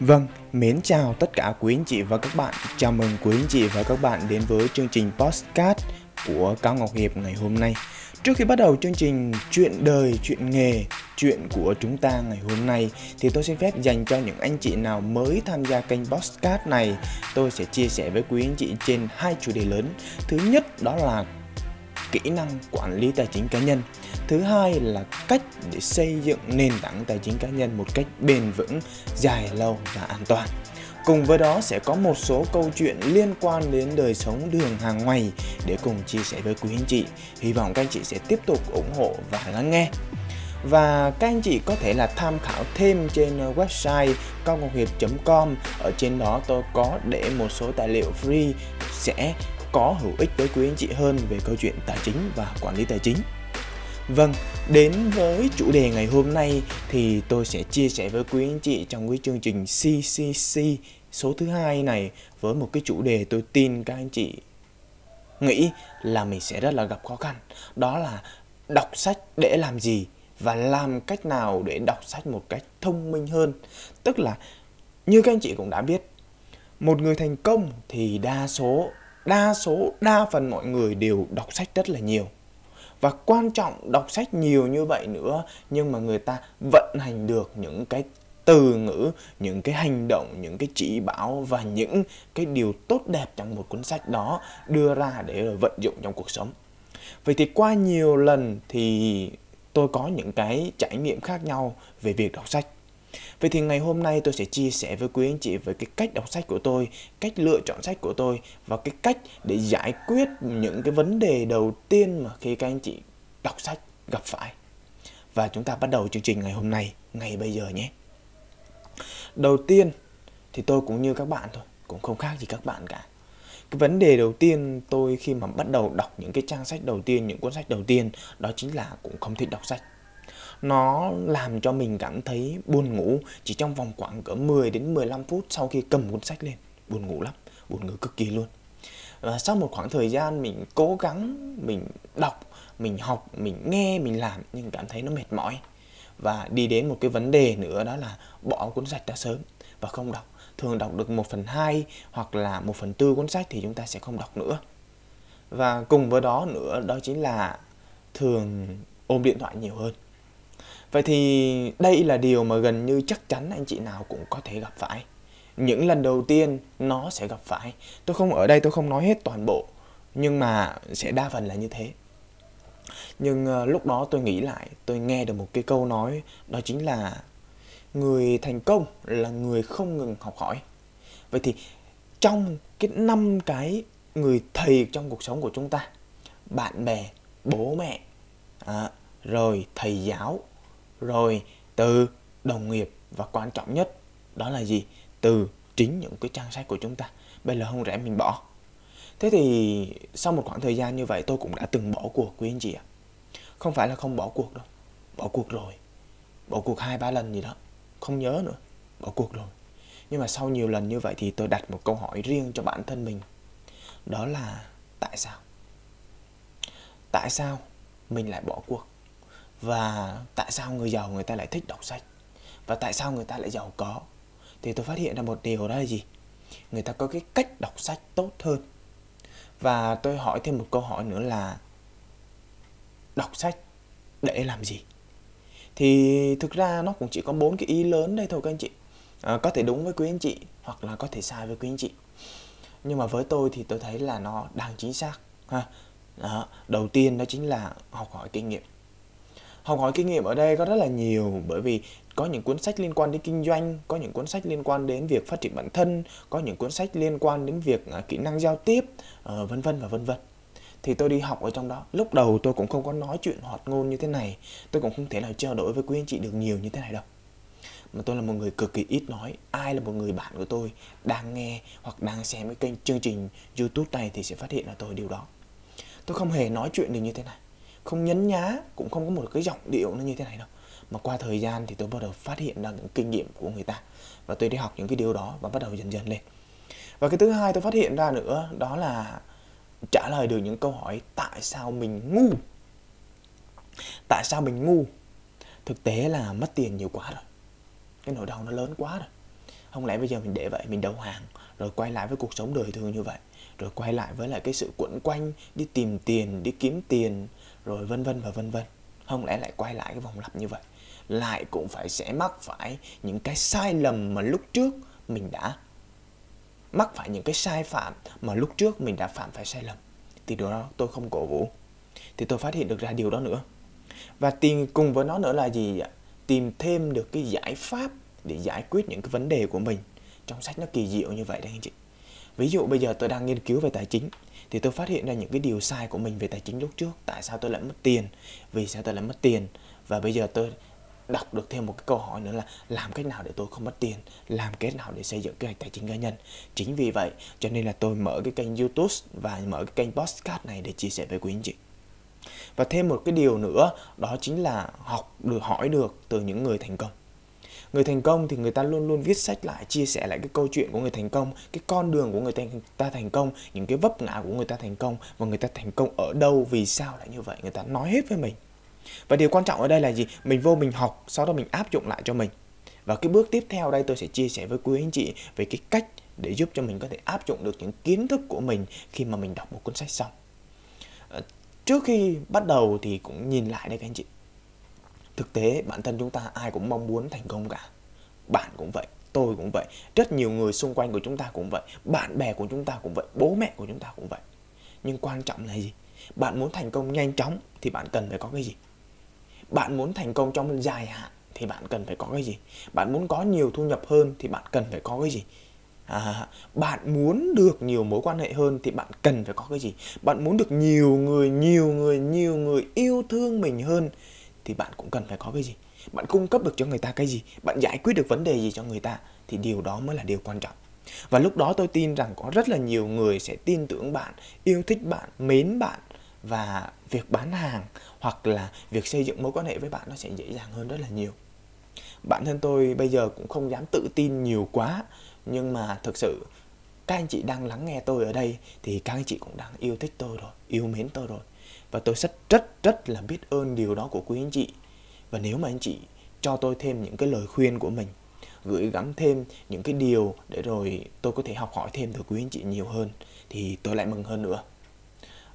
Vâng, mến chào tất cả quý anh chị và các bạn. Chào mừng quý anh chị và các bạn đến với chương trình podcast của Cao Ngọc Hiệp ngày hôm nay. Trước khi bắt đầu chương trình chuyện đời, chuyện nghề, chuyện của chúng ta ngày hôm nay thì tôi xin phép dành cho những anh chị nào mới tham gia kênh podcast này, tôi sẽ chia sẻ với quý anh chị trên hai chủ đề lớn. Thứ nhất đó là kỹ năng quản lý tài chính cá nhân. Thứ hai là cách để xây dựng nền tảng tài chính cá nhân một cách bền vững, dài, lâu và an toàn. Cùng với đó sẽ có một số câu chuyện liên quan đến đời sống đường hàng ngày để cùng chia sẻ với quý anh chị. Hy vọng các anh chị sẽ tiếp tục ủng hộ và lắng nghe. Và các anh chị có thể là tham khảo thêm trên ờ, website cao ngọc hiệp.com ở trên đó tôi có để một số tài liệu free sẽ có hữu ích với quý anh chị hơn về câu chuyện tài chính và quản lý tài chính. Vâng, đến với chủ đề ngày hôm nay thì tôi sẽ chia sẻ với quý anh chị trong cái chương trình CCC số thứ hai này với một cái chủ đề tôi tin các anh chị nghĩ là mình sẽ rất là gặp khó khăn. Đó là đọc sách để làm gì và làm cách nào để đọc sách một cách thông minh hơn. Tức là như các anh chị cũng đã biết, một người thành công thì đa số đa số, đa phần mọi người đều đọc sách rất là nhiều. Và quan trọng đọc sách nhiều như vậy nữa, nhưng mà người ta vận hành được những cái từ ngữ, những cái hành động, những cái chỉ bảo và những cái điều tốt đẹp trong một cuốn sách đó đưa ra để vận dụng trong cuộc sống. Vậy thì qua nhiều lần thì tôi có những cái trải nghiệm khác nhau về việc đọc sách. Vậy thì ngày hôm nay tôi sẽ chia sẻ với quý anh chị về cái cách đọc sách của tôi, cách lựa chọn sách của tôi và cái cách để giải quyết những cái vấn đề đầu tiên mà khi các anh chị đọc sách gặp phải. Và chúng ta bắt đầu chương trình ngày hôm nay, ngày bây giờ nhé. Đầu tiên thì tôi cũng như các bạn thôi, cũng không khác gì các bạn cả. Cái vấn đề đầu tiên tôi khi mà bắt đầu đọc những cái trang sách đầu tiên, những cuốn sách đầu tiên đó chính là cũng không thích đọc sách nó làm cho mình cảm thấy buồn ngủ. Chỉ trong vòng khoảng cỡ 10 đến 15 phút sau khi cầm cuốn sách lên, buồn ngủ lắm, buồn ngủ cực kỳ luôn. Và sau một khoảng thời gian mình cố gắng, mình đọc, mình học, mình nghe, mình làm nhưng cảm thấy nó mệt mỏi. Và đi đến một cái vấn đề nữa đó là bỏ cuốn sách ra sớm và không đọc. Thường đọc được 1 phần 2 hoặc là 1 phần tư cuốn sách thì chúng ta sẽ không đọc nữa. Và cùng với đó nữa, đó chính là thường ôm điện thoại nhiều hơn. Vậy thì đây là điều mà gần như chắc chắn anh chị nào cũng có thể gặp phải. Những lần đầu tiên nó sẽ gặp phải. Tôi không ở đây tôi không nói hết toàn bộ, nhưng mà sẽ đa phần là như thế. Nhưng uh, lúc đó tôi nghĩ lại, tôi nghe được một cái câu nói đó chính là người thành công là người không ngừng học hỏi. Vậy thì trong cái năm cái người thầy trong cuộc sống của chúng ta, bạn bè, bố mẹ, à, rồi thầy giáo, rồi, từ đồng nghiệp và quan trọng nhất, đó là gì? Từ chính những cái trang sách của chúng ta. Bây giờ không rẻ mình bỏ. Thế thì sau một khoảng thời gian như vậy, tôi cũng đã từng bỏ cuộc quý anh chị ạ. Không phải là không bỏ cuộc đâu. Bỏ cuộc rồi. Bỏ cuộc hai, ba lần gì đó. Không nhớ nữa. Bỏ cuộc rồi. Nhưng mà sau nhiều lần như vậy thì tôi đặt một câu hỏi riêng cho bản thân mình. Đó là tại sao? Tại sao mình lại bỏ cuộc? Và tại sao người giàu người ta lại thích đọc sách? Và tại sao người ta lại giàu có? Thì tôi phát hiện ra một điều đó là gì? Người ta có cái cách đọc sách tốt hơn. Và tôi hỏi thêm một câu hỏi nữa là đọc sách để làm gì? Thì thực ra nó cũng chỉ có bốn cái ý lớn đây thôi các anh chị. À, có thể đúng với quý anh chị hoặc là có thể sai với quý anh chị. Nhưng mà với tôi thì tôi thấy là nó đang chính xác ha. Đó. đầu tiên đó chính là học hỏi kinh nghiệm học hỏi kinh nghiệm ở đây có rất là nhiều bởi vì có những cuốn sách liên quan đến kinh doanh có những cuốn sách liên quan đến việc phát triển bản thân có những cuốn sách liên quan đến việc uh, kỹ năng giao tiếp uh, vân vân và vân vân. Thì tôi đi học ở trong đó lúc đầu tôi cũng không có nói chuyện hoạt ngôn như thế này tôi cũng không thể nào trao đổi với quý anh chị được nhiều như thế này đâu. Mà tôi là một người cực kỳ ít nói ai là một người bạn của tôi đang nghe hoặc đang xem cái kênh chương trình youtube này thì sẽ phát hiện là tôi điều đó. Tôi không hề nói chuyện được như thế này không nhấn nhá, cũng không có một cái giọng điệu nó như thế này đâu. Mà qua thời gian thì tôi bắt đầu phát hiện ra những kinh nghiệm của người ta. Và tôi đi học những cái điều đó và bắt đầu dần dần lên. Và cái thứ hai tôi phát hiện ra nữa, đó là trả lời được những câu hỏi tại sao mình ngu. Tại sao mình ngu? Thực tế là mất tiền nhiều quá rồi. Cái nỗi đau nó lớn quá rồi. Không lẽ bây giờ mình để vậy, mình đầu hàng, rồi quay lại với cuộc sống đời thường như vậy, rồi quay lại với lại cái sự quẩn quanh, đi tìm tiền, đi kiếm tiền rồi vân vân và vân vân. Không lẽ lại quay lại cái vòng lặp như vậy? Lại cũng phải sẽ mắc phải những cái sai lầm mà lúc trước mình đã mắc phải những cái sai phạm mà lúc trước mình đã phạm phải sai lầm. Thì điều đó tôi không cổ vũ. Thì tôi phát hiện được ra điều đó nữa. Và tìm, cùng với nó nữa là gì ạ? Tìm thêm được cái giải pháp để giải quyết những cái vấn đề của mình. Trong sách nó kỳ diệu như vậy đấy anh chị. Ví dụ bây giờ tôi đang nghiên cứu về tài chính thì tôi phát hiện ra những cái điều sai của mình về tài chính lúc trước. Tại sao tôi lại mất tiền? Vì sao tôi lại mất tiền? Và bây giờ tôi đọc được thêm một cái câu hỏi nữa là làm cách nào để tôi không mất tiền? Làm cách nào để xây dựng kế hoạch tài chính cá nhân? Chính vì vậy, cho nên là tôi mở cái kênh youtube và mở cái kênh podcast này để chia sẻ với quý anh chị. Và thêm một cái điều nữa, đó chính là học được, hỏi được từ những người thành công người thành công thì người ta luôn luôn viết sách lại, chia sẻ lại cái câu chuyện của người thành công, cái con đường của người ta thành công, những cái vấp ngã của người ta thành công và người ta thành công ở đâu, vì sao lại như vậy, người ta nói hết với mình. Và điều quan trọng ở đây là gì? Mình vô mình học, sau đó mình áp dụng lại cho mình. Và cái bước tiếp theo đây tôi sẽ chia sẻ với quý anh chị về cái cách để giúp cho mình có thể áp dụng được những kiến thức của mình khi mà mình đọc một cuốn sách xong. Ờ, trước khi bắt đầu thì cũng nhìn lại đây các anh chị thực tế bản thân chúng ta ai cũng mong muốn thành công cả. Bạn cũng vậy tôi cũng vậy rất nhiều người xung quanh của chúng ta cũng vậy bạn bè của chúng ta cũng vậy bố mẹ của chúng ta cũng vậy. Nhưng quan trọng là gì? Bạn muốn thành công nhanh chóng thì bạn cần phải có cái gì? Bạn muốn thành công trong dài hạn thì bạn cần phải có cái gì? Bạn muốn có nhiều thu nhập hơn thì bạn cần phải có cái gì? À, bạn muốn được nhiều mối quan hệ hơn thì bạn cần phải có cái gì? Bạn muốn được nhiều người nhiều người nhiều người yêu thương mình hơn thì bạn cũng cần phải có cái gì? Bạn cung cấp được cho người ta cái gì? Bạn giải quyết được vấn đề gì cho người ta? Thì điều đó mới là điều quan trọng. Và lúc đó tôi tin rằng có rất là nhiều người sẽ tin tưởng bạn, yêu thích bạn, mến bạn. Và việc bán hàng hoặc là việc xây dựng mối quan hệ với bạn nó sẽ dễ dàng hơn rất là nhiều. Bản thân tôi bây giờ cũng không dám tự tin nhiều quá. Nhưng mà thực sự, các anh chị đang lắng nghe tôi ở đây thì các anh chị cũng đang yêu thích tôi rồi, yêu mến tôi rồi và tôi rất rất rất là biết ơn điều đó của quý anh chị. Và nếu mà anh chị cho tôi thêm những cái lời khuyên của mình gửi gắm thêm những cái điều để rồi tôi có thể học hỏi thêm từ quý anh chị nhiều hơn thì tôi lại mừng hơn nữa.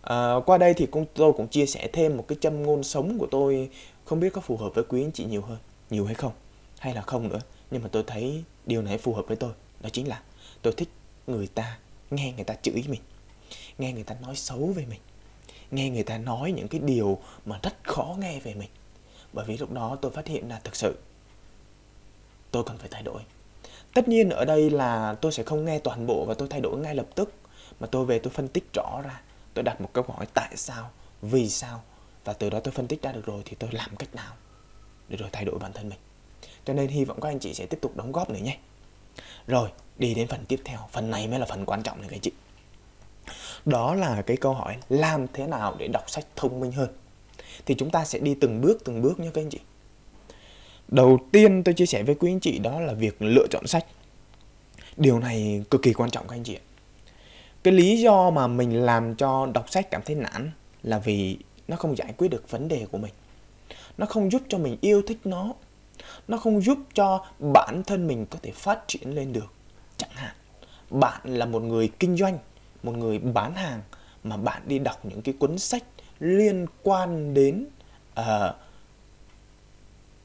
À, qua đây thì cũng tôi cũng chia sẻ thêm một cái châm ngôn sống của tôi không biết có phù hợp với quý anh chị nhiều hơn nhiều hay không hay là không nữa. Nhưng mà tôi thấy điều này phù hợp với tôi đó chính là tôi thích người ta nghe người ta chửi mình nghe người ta nói xấu về mình nghe người ta nói những cái điều mà rất khó nghe về mình. Bởi vì lúc đó tôi phát hiện là thực sự tôi cần phải thay đổi. Tất nhiên ở đây là tôi sẽ không nghe toàn bộ và tôi thay đổi ngay lập tức, mà tôi về tôi phân tích rõ ra. Tôi đặt một câu hỏi tại sao, vì sao, và từ đó tôi phân tích ra được rồi thì tôi làm cách nào để rồi thay đổi bản thân mình. Cho nên hy vọng các anh chị sẽ tiếp tục đóng góp nữa nhé. Rồi, đi đến phần tiếp theo. Phần này mới là phần quan trọng này các anh chị đó là cái câu hỏi làm thế nào để đọc sách thông minh hơn? Thì chúng ta sẽ đi từng bước từng bước nhé các anh chị. Đầu tiên tôi chia sẻ với quý anh chị đó là việc lựa chọn sách. Điều này cực kỳ quan trọng các anh chị ạ. Cái lý do mà mình làm cho đọc sách cảm thấy nản là vì nó không giải quyết được vấn đề của mình. Nó không giúp cho mình yêu thích nó. Nó không giúp cho bản thân mình có thể phát triển lên được. Chẳng hạn, bạn là một người kinh doanh một người bán hàng mà bạn đi đọc những cái cuốn sách liên quan đến uh,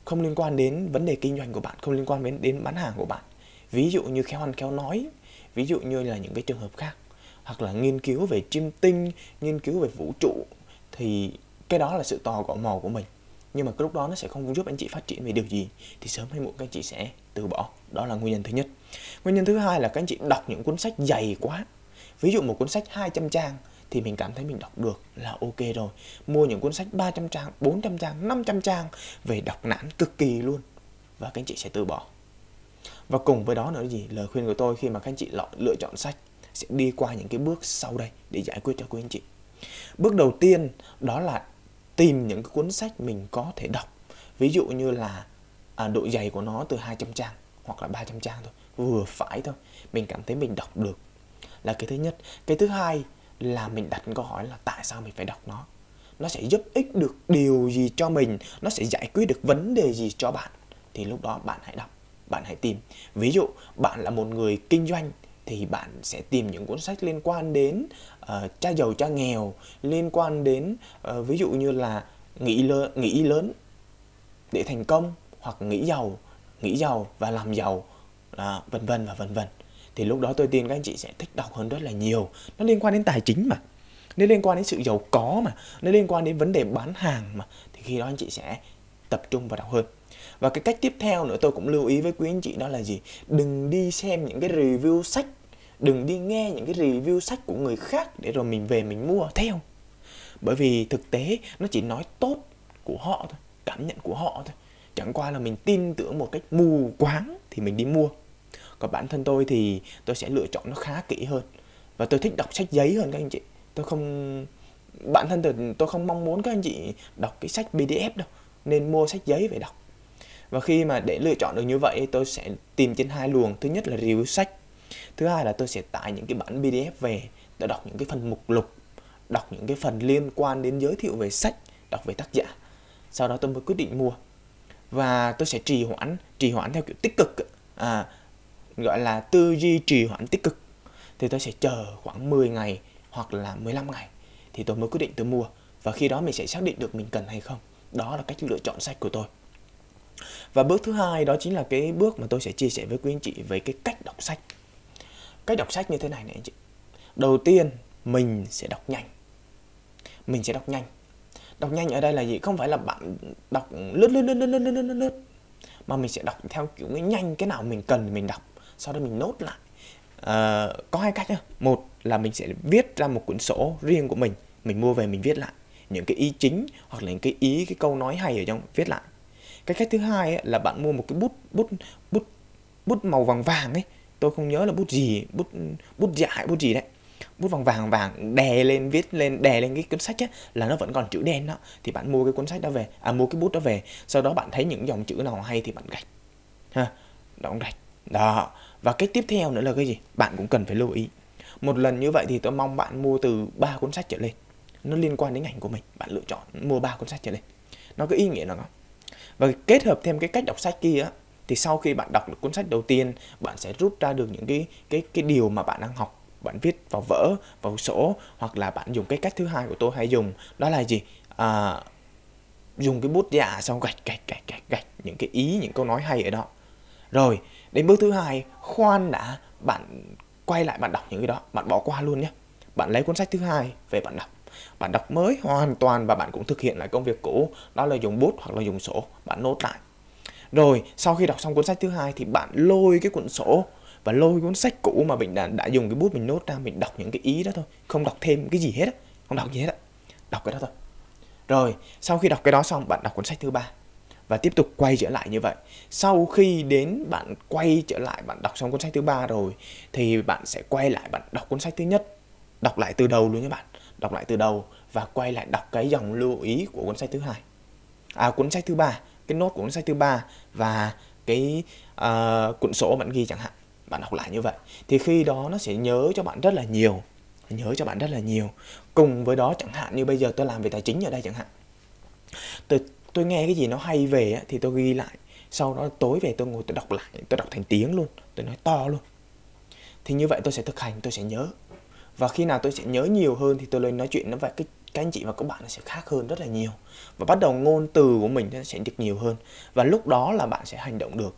không liên quan đến vấn đề kinh doanh của bạn không liên quan đến đến bán hàng của bạn. Ví dụ như khéo ăn khéo nói ví dụ như là những cái trường hợp khác. Hoặc là nghiên cứu về chim tinh nghiên cứu về vũ trụ thì cái đó là sự tò gõ mò của mình. Nhưng mà cái lúc đó nó sẽ không giúp anh chị phát triển về điều gì thì sớm hay muộn các anh chị sẽ từ bỏ. Đó là nguyên nhân thứ nhất. Nguyên nhân thứ hai là các anh chị đọc những cuốn sách dày quá ví dụ một cuốn sách 200 trang thì mình cảm thấy mình đọc được là ok rồi. Mua những cuốn sách 300 trang 400 trang 500 trang về đọc nản cực kỳ luôn và các anh chị sẽ từ bỏ. Và cùng với đó nữa là gì? Lời khuyên của tôi khi mà các anh chị lựa chọn sách sẽ đi qua những cái bước sau đây để giải quyết cho quý anh chị. Bước đầu tiên đó là tìm những cái cuốn sách mình có thể đọc. Ví dụ như là à, độ dày của nó từ 200 trang hoặc là 300 trang thôi. Vừa phải thôi mình cảm thấy mình đọc được là cái thứ nhất. Cái thứ hai là mình đặt câu hỏi là tại sao mình phải đọc nó? Nó sẽ giúp ích được điều gì cho mình? Nó sẽ giải quyết được vấn đề gì cho bạn? Thì lúc đó bạn hãy đọc bạn hãy tìm. Ví dụ bạn là một người kinh doanh thì bạn sẽ tìm những cuốn sách liên quan đến uh, cha giàu cha nghèo liên quan đến uh, ví dụ như là nghĩ lớn nghĩ lớn để thành công hoặc nghĩ giàu nghĩ giàu và làm giàu là vân vân và vân vân thì lúc đó tôi tin các anh chị sẽ thích đọc hơn rất là nhiều. Nó liên quan đến tài chính mà. Nó liên quan đến sự giàu có mà. Nó liên quan đến vấn đề bán hàng mà. Thì khi đó anh chị sẽ tập trung vào đọc hơn. Và cái cách tiếp theo nữa tôi cũng lưu ý với quý anh chị đó là gì? Đừng đi xem những cái review sách. Đừng đi nghe những cái review sách của người khác để rồi mình về mình mua theo. Bởi vì thực tế, nó chỉ nói tốt của họ thôi, cảm nhận của họ thôi. Chẳng qua là mình tin tưởng một cách mù quáng thì mình đi mua còn bản thân tôi thì tôi sẽ lựa chọn nó khá kỹ hơn. Và tôi thích đọc sách giấy hơn các anh chị. Tôi không bản thân tôi, tôi không mong muốn các anh chị đọc cái sách pdf đâu. Nên mua sách giấy về đọc. Và khi mà để lựa chọn được như vậy tôi sẽ tìm trên hai luồng. Thứ nhất là review sách. Thứ hai là tôi sẽ tải những cái bản pdf về. Để đọc những cái phần mục lục. Đọc những cái phần liên quan đến giới thiệu về sách. Đọc về tác giả. Sau đó tôi mới quyết định mua. Và tôi sẽ trì hoãn trì hoãn theo kiểu tích cực à, gọi là tư duy trì hoãn tích cực thì tôi sẽ chờ khoảng 10 ngày hoặc là 15 ngày thì tôi mới quyết định tôi mua và khi đó mình sẽ xác định được mình cần hay không đó là cách lựa chọn sách của tôi và bước thứ hai đó chính là cái bước mà tôi sẽ chia sẻ với quý anh chị về cái cách đọc sách cách đọc sách như thế này này anh chị đầu tiên mình sẽ đọc nhanh mình sẽ đọc nhanh đọc nhanh ở đây là gì không phải là bạn đọc lướt lướt lướt lướt lướt lướt lướt lướt mà mình sẽ đọc theo kiểu cái nhanh cái nào mình cần mình đọc sau đó mình nốt lại. À, có hai cách nhá. Một là mình sẽ viết ra một cuốn sổ riêng của mình. Mình mua về mình viết lại. Những cái ý chính hoặc là những cái ý cái câu nói hay ở trong viết lại. Cái cách thứ hai ấy, là bạn mua một cái bút bút bút bút màu vàng vàng ấy. Tôi không nhớ là bút gì bút bút dại bút gì đấy. Bút vàng vàng vàng đè lên viết lên đè lên cái cuốn sách á là nó vẫn còn chữ đen đó. Thì bạn mua cái cuốn sách đó về à mua cái bút đó về. Sau đó bạn thấy những dòng chữ nào hay thì bạn gạch. Ha đóng gạch đó. Và cái tiếp theo nữa là cái gì? Bạn cũng cần phải lưu ý. Một lần như vậy thì tôi mong bạn mua từ ba cuốn sách trở lên. Nó liên quan đến ngành của mình. Bạn lựa chọn mua ba cuốn sách trở lên. Nó có ý nghĩa nào không và kết hợp thêm cái cách đọc sách kia á thì sau khi bạn đọc được cuốn sách đầu tiên bạn sẽ rút ra được những cái cái cái điều mà bạn đang học. Bạn viết vào vở vào sổ hoặc là bạn dùng cái cách thứ hai của tôi hay dùng. Đó là gì? À, dùng cái bút dạ xong gạch gạch gạch gạch gạch. Những cái ý những câu nói hay ở đó. Rồi đến bước thứ hai khoan đã bạn quay lại bạn đọc những cái đó bạn bỏ qua luôn nhé. Bạn lấy cuốn sách thứ hai về bạn đọc. Bạn đọc mới hoàn toàn và bạn cũng thực hiện lại công việc cũ đó là dùng bút hoặc là dùng sổ bạn nốt lại. Rồi sau khi đọc xong cuốn sách thứ hai thì bạn lôi cái cuốn sổ và lôi cuốn sách cũ mà mình đã, đã dùng cái bút mình nốt ra mình đọc những cái ý đó thôi. Không đọc thêm cái gì hết á không đọc gì hết á. Đọc cái đó thôi. Rồi sau khi đọc cái đó xong bạn đọc cuốn sách thứ ba và tiếp tục quay trở lại như vậy. Sau khi đến bạn quay trở lại bạn đọc xong cuốn sách thứ ba rồi thì bạn sẽ quay lại bạn đọc cuốn sách thứ nhất. Đọc lại từ đầu luôn nhé bạn. Đọc lại từ đầu và quay lại đọc cái dòng lưu ý của cuốn sách thứ hai. À cuốn sách thứ ba cái nốt của cuốn sách thứ ba và cái uh, cuộn sổ bạn ghi chẳng hạn. Bạn đọc lại như vậy. Thì khi đó nó sẽ nhớ cho bạn rất là nhiều nhớ cho bạn rất là nhiều. Cùng với đó chẳng hạn như bây giờ tôi làm về tài chính ở đây chẳng hạn. Tôi tôi nghe cái gì nó hay về thì tôi ghi lại. Sau đó tối về tôi ngồi tôi đọc lại tôi đọc thành tiếng luôn tôi nói to luôn. Thì như vậy tôi sẽ thực hành tôi sẽ nhớ. Và khi nào tôi sẽ nhớ nhiều hơn thì tôi lên nói chuyện nó về cái các anh chị và các bạn nó sẽ khác hơn rất là nhiều. Và bắt đầu ngôn từ của mình nó sẽ được nhiều hơn. Và lúc đó là bạn sẽ hành động được.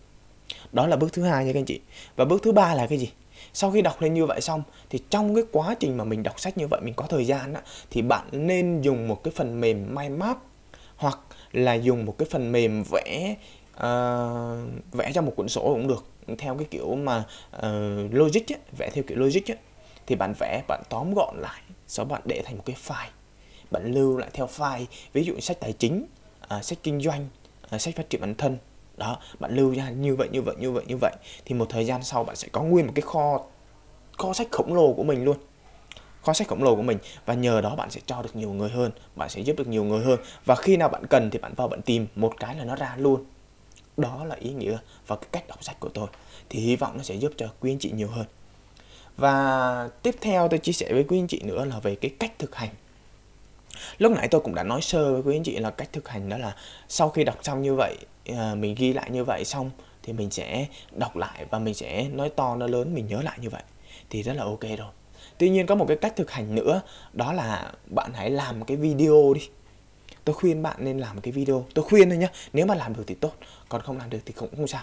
Đó là bước thứ hai nha các anh chị. Và bước thứ ba là cái gì? Sau khi đọc lên như vậy xong thì trong cái quá trình mà mình đọc sách như vậy mình có thời gian á, thì bạn nên dùng một cái phần mềm mind map hoặc là dùng một cái phần mềm vẽ uh, vẽ cho một cuốn sổ cũng được. Theo cái kiểu mà uh, logic ấy, vẽ theo kiểu logic ấy. thì bạn vẽ bạn tóm gọn lại sau bạn để thành một cái file. Bạn lưu lại theo file ví dụ sách tài chính uh, sách kinh doanh uh, sách phát triển bản thân. Đó bạn lưu ra như vậy như vậy như vậy như vậy thì một thời gian sau bạn sẽ có nguyên một cái kho kho sách khổng lồ của mình luôn kho sách khổng lồ của mình. Và nhờ đó bạn sẽ cho được nhiều người hơn, bạn sẽ giúp được nhiều người hơn. Và khi nào bạn cần thì bạn vào bạn tìm một cái là nó ra luôn. Đó là ý nghĩa và cái cách đọc sách của tôi. Thì hy vọng nó sẽ giúp cho quý anh chị nhiều hơn. Và tiếp theo tôi chia sẻ với quý anh chị nữa là về cái cách thực hành. Lúc nãy tôi cũng đã nói sơ với quý anh chị là cách thực hành đó là sau khi đọc xong như vậy à, mình ghi lại như vậy xong thì mình sẽ đọc lại và mình sẽ nói to nó lớn, mình nhớ lại như vậy. Thì rất là ok rồi tuy nhiên có một cái cách thực hành nữa, đó là bạn hãy làm cái video đi. Tôi khuyên bạn nên làm cái video. Tôi khuyên thôi nhá, nếu mà làm được thì tốt, còn không làm được thì cũng không sao.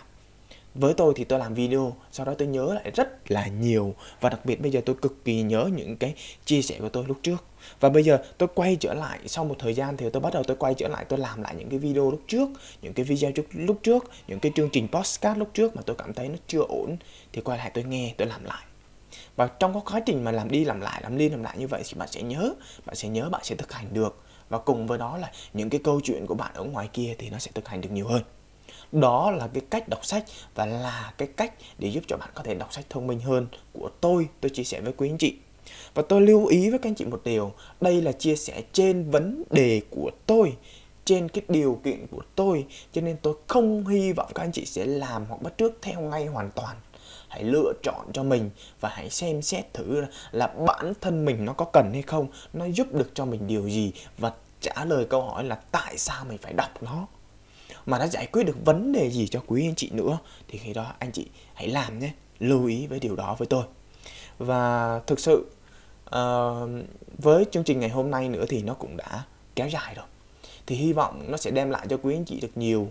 Với tôi thì tôi làm video, sau đó tôi nhớ lại rất là nhiều, và đặc biệt bây giờ tôi cực kỳ nhớ những cái chia sẻ của tôi lúc trước. Và bây giờ tôi quay trở lại, sau một thời gian thì tôi bắt đầu tôi quay trở lại, tôi làm lại những cái video lúc trước, những cái video lúc trước, những cái chương trình podcast lúc trước mà tôi cảm thấy nó chưa ổn, thì quay lại tôi nghe, tôi làm lại và trong cái quá trình mà làm đi làm lại, làm đi làm lại như vậy thì bạn sẽ nhớ, bạn sẽ nhớ bạn sẽ thực hành được. Và cùng với đó là những cái câu chuyện của bạn ở ngoài kia thì nó sẽ thực hành được nhiều hơn. Đó là cái cách đọc sách và là cái cách để giúp cho bạn có thể đọc sách thông minh hơn của tôi tôi chia sẻ với quý anh chị. Và tôi lưu ý với các anh chị một điều, đây là chia sẻ trên vấn đề của tôi, trên cái điều kiện của tôi, cho nên tôi không hy vọng các anh chị sẽ làm hoặc bắt trước theo ngay hoàn toàn hãy lựa chọn cho mình và hãy xem xét thử là bản thân mình nó có cần hay không nó giúp được cho mình điều gì và trả lời câu hỏi là tại sao mình phải đọc nó. Mà nó giải quyết được vấn đề gì cho quý anh chị nữa thì khi đó anh chị hãy làm nhé lưu ý với điều đó với tôi. Và thực sự uh, với chương trình ngày hôm nay nữa thì nó cũng đã kéo dài rồi. Thì hy vọng nó sẽ đem lại cho quý anh chị được nhiều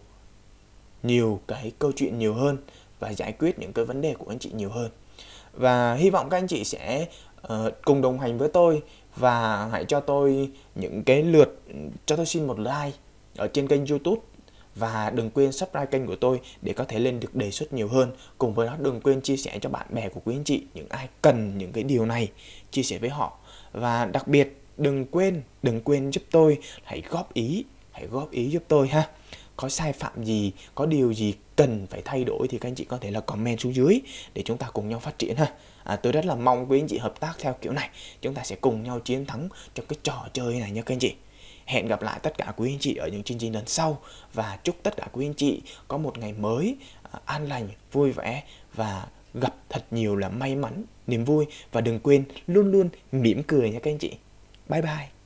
nhiều cái câu chuyện nhiều hơn và giải quyết những cái vấn đề của anh chị nhiều hơn và hy vọng các anh chị sẽ uh, cùng đồng hành với tôi và hãy cho tôi những cái lượt cho tôi xin một like ở trên kênh YouTube và đừng quên subscribe kênh của tôi để có thể lên được đề xuất nhiều hơn. Cùng với đó đừng quên chia sẻ cho bạn bè của quý anh chị những ai cần những cái điều này chia sẻ với họ. Và đặc biệt đừng quên đừng quên giúp tôi hãy góp ý, hãy góp ý giúp tôi ha. Có sai phạm gì, có điều gì cần phải thay đổi thì các anh chị có thể là comment xuống dưới để chúng ta cùng nhau phát triển ha. À, tôi rất là mong quý anh chị hợp tác theo kiểu này. Chúng ta sẽ cùng nhau chiến thắng trong cái trò chơi này nha các anh chị. Hẹn gặp lại tất cả quý anh chị ở những chương trình lần sau và chúc tất cả quý anh chị có một ngày mới à, an lành, vui vẻ và gặp thật nhiều là may mắn, niềm vui và đừng quên luôn luôn mỉm cười nha các anh chị. Bye bye.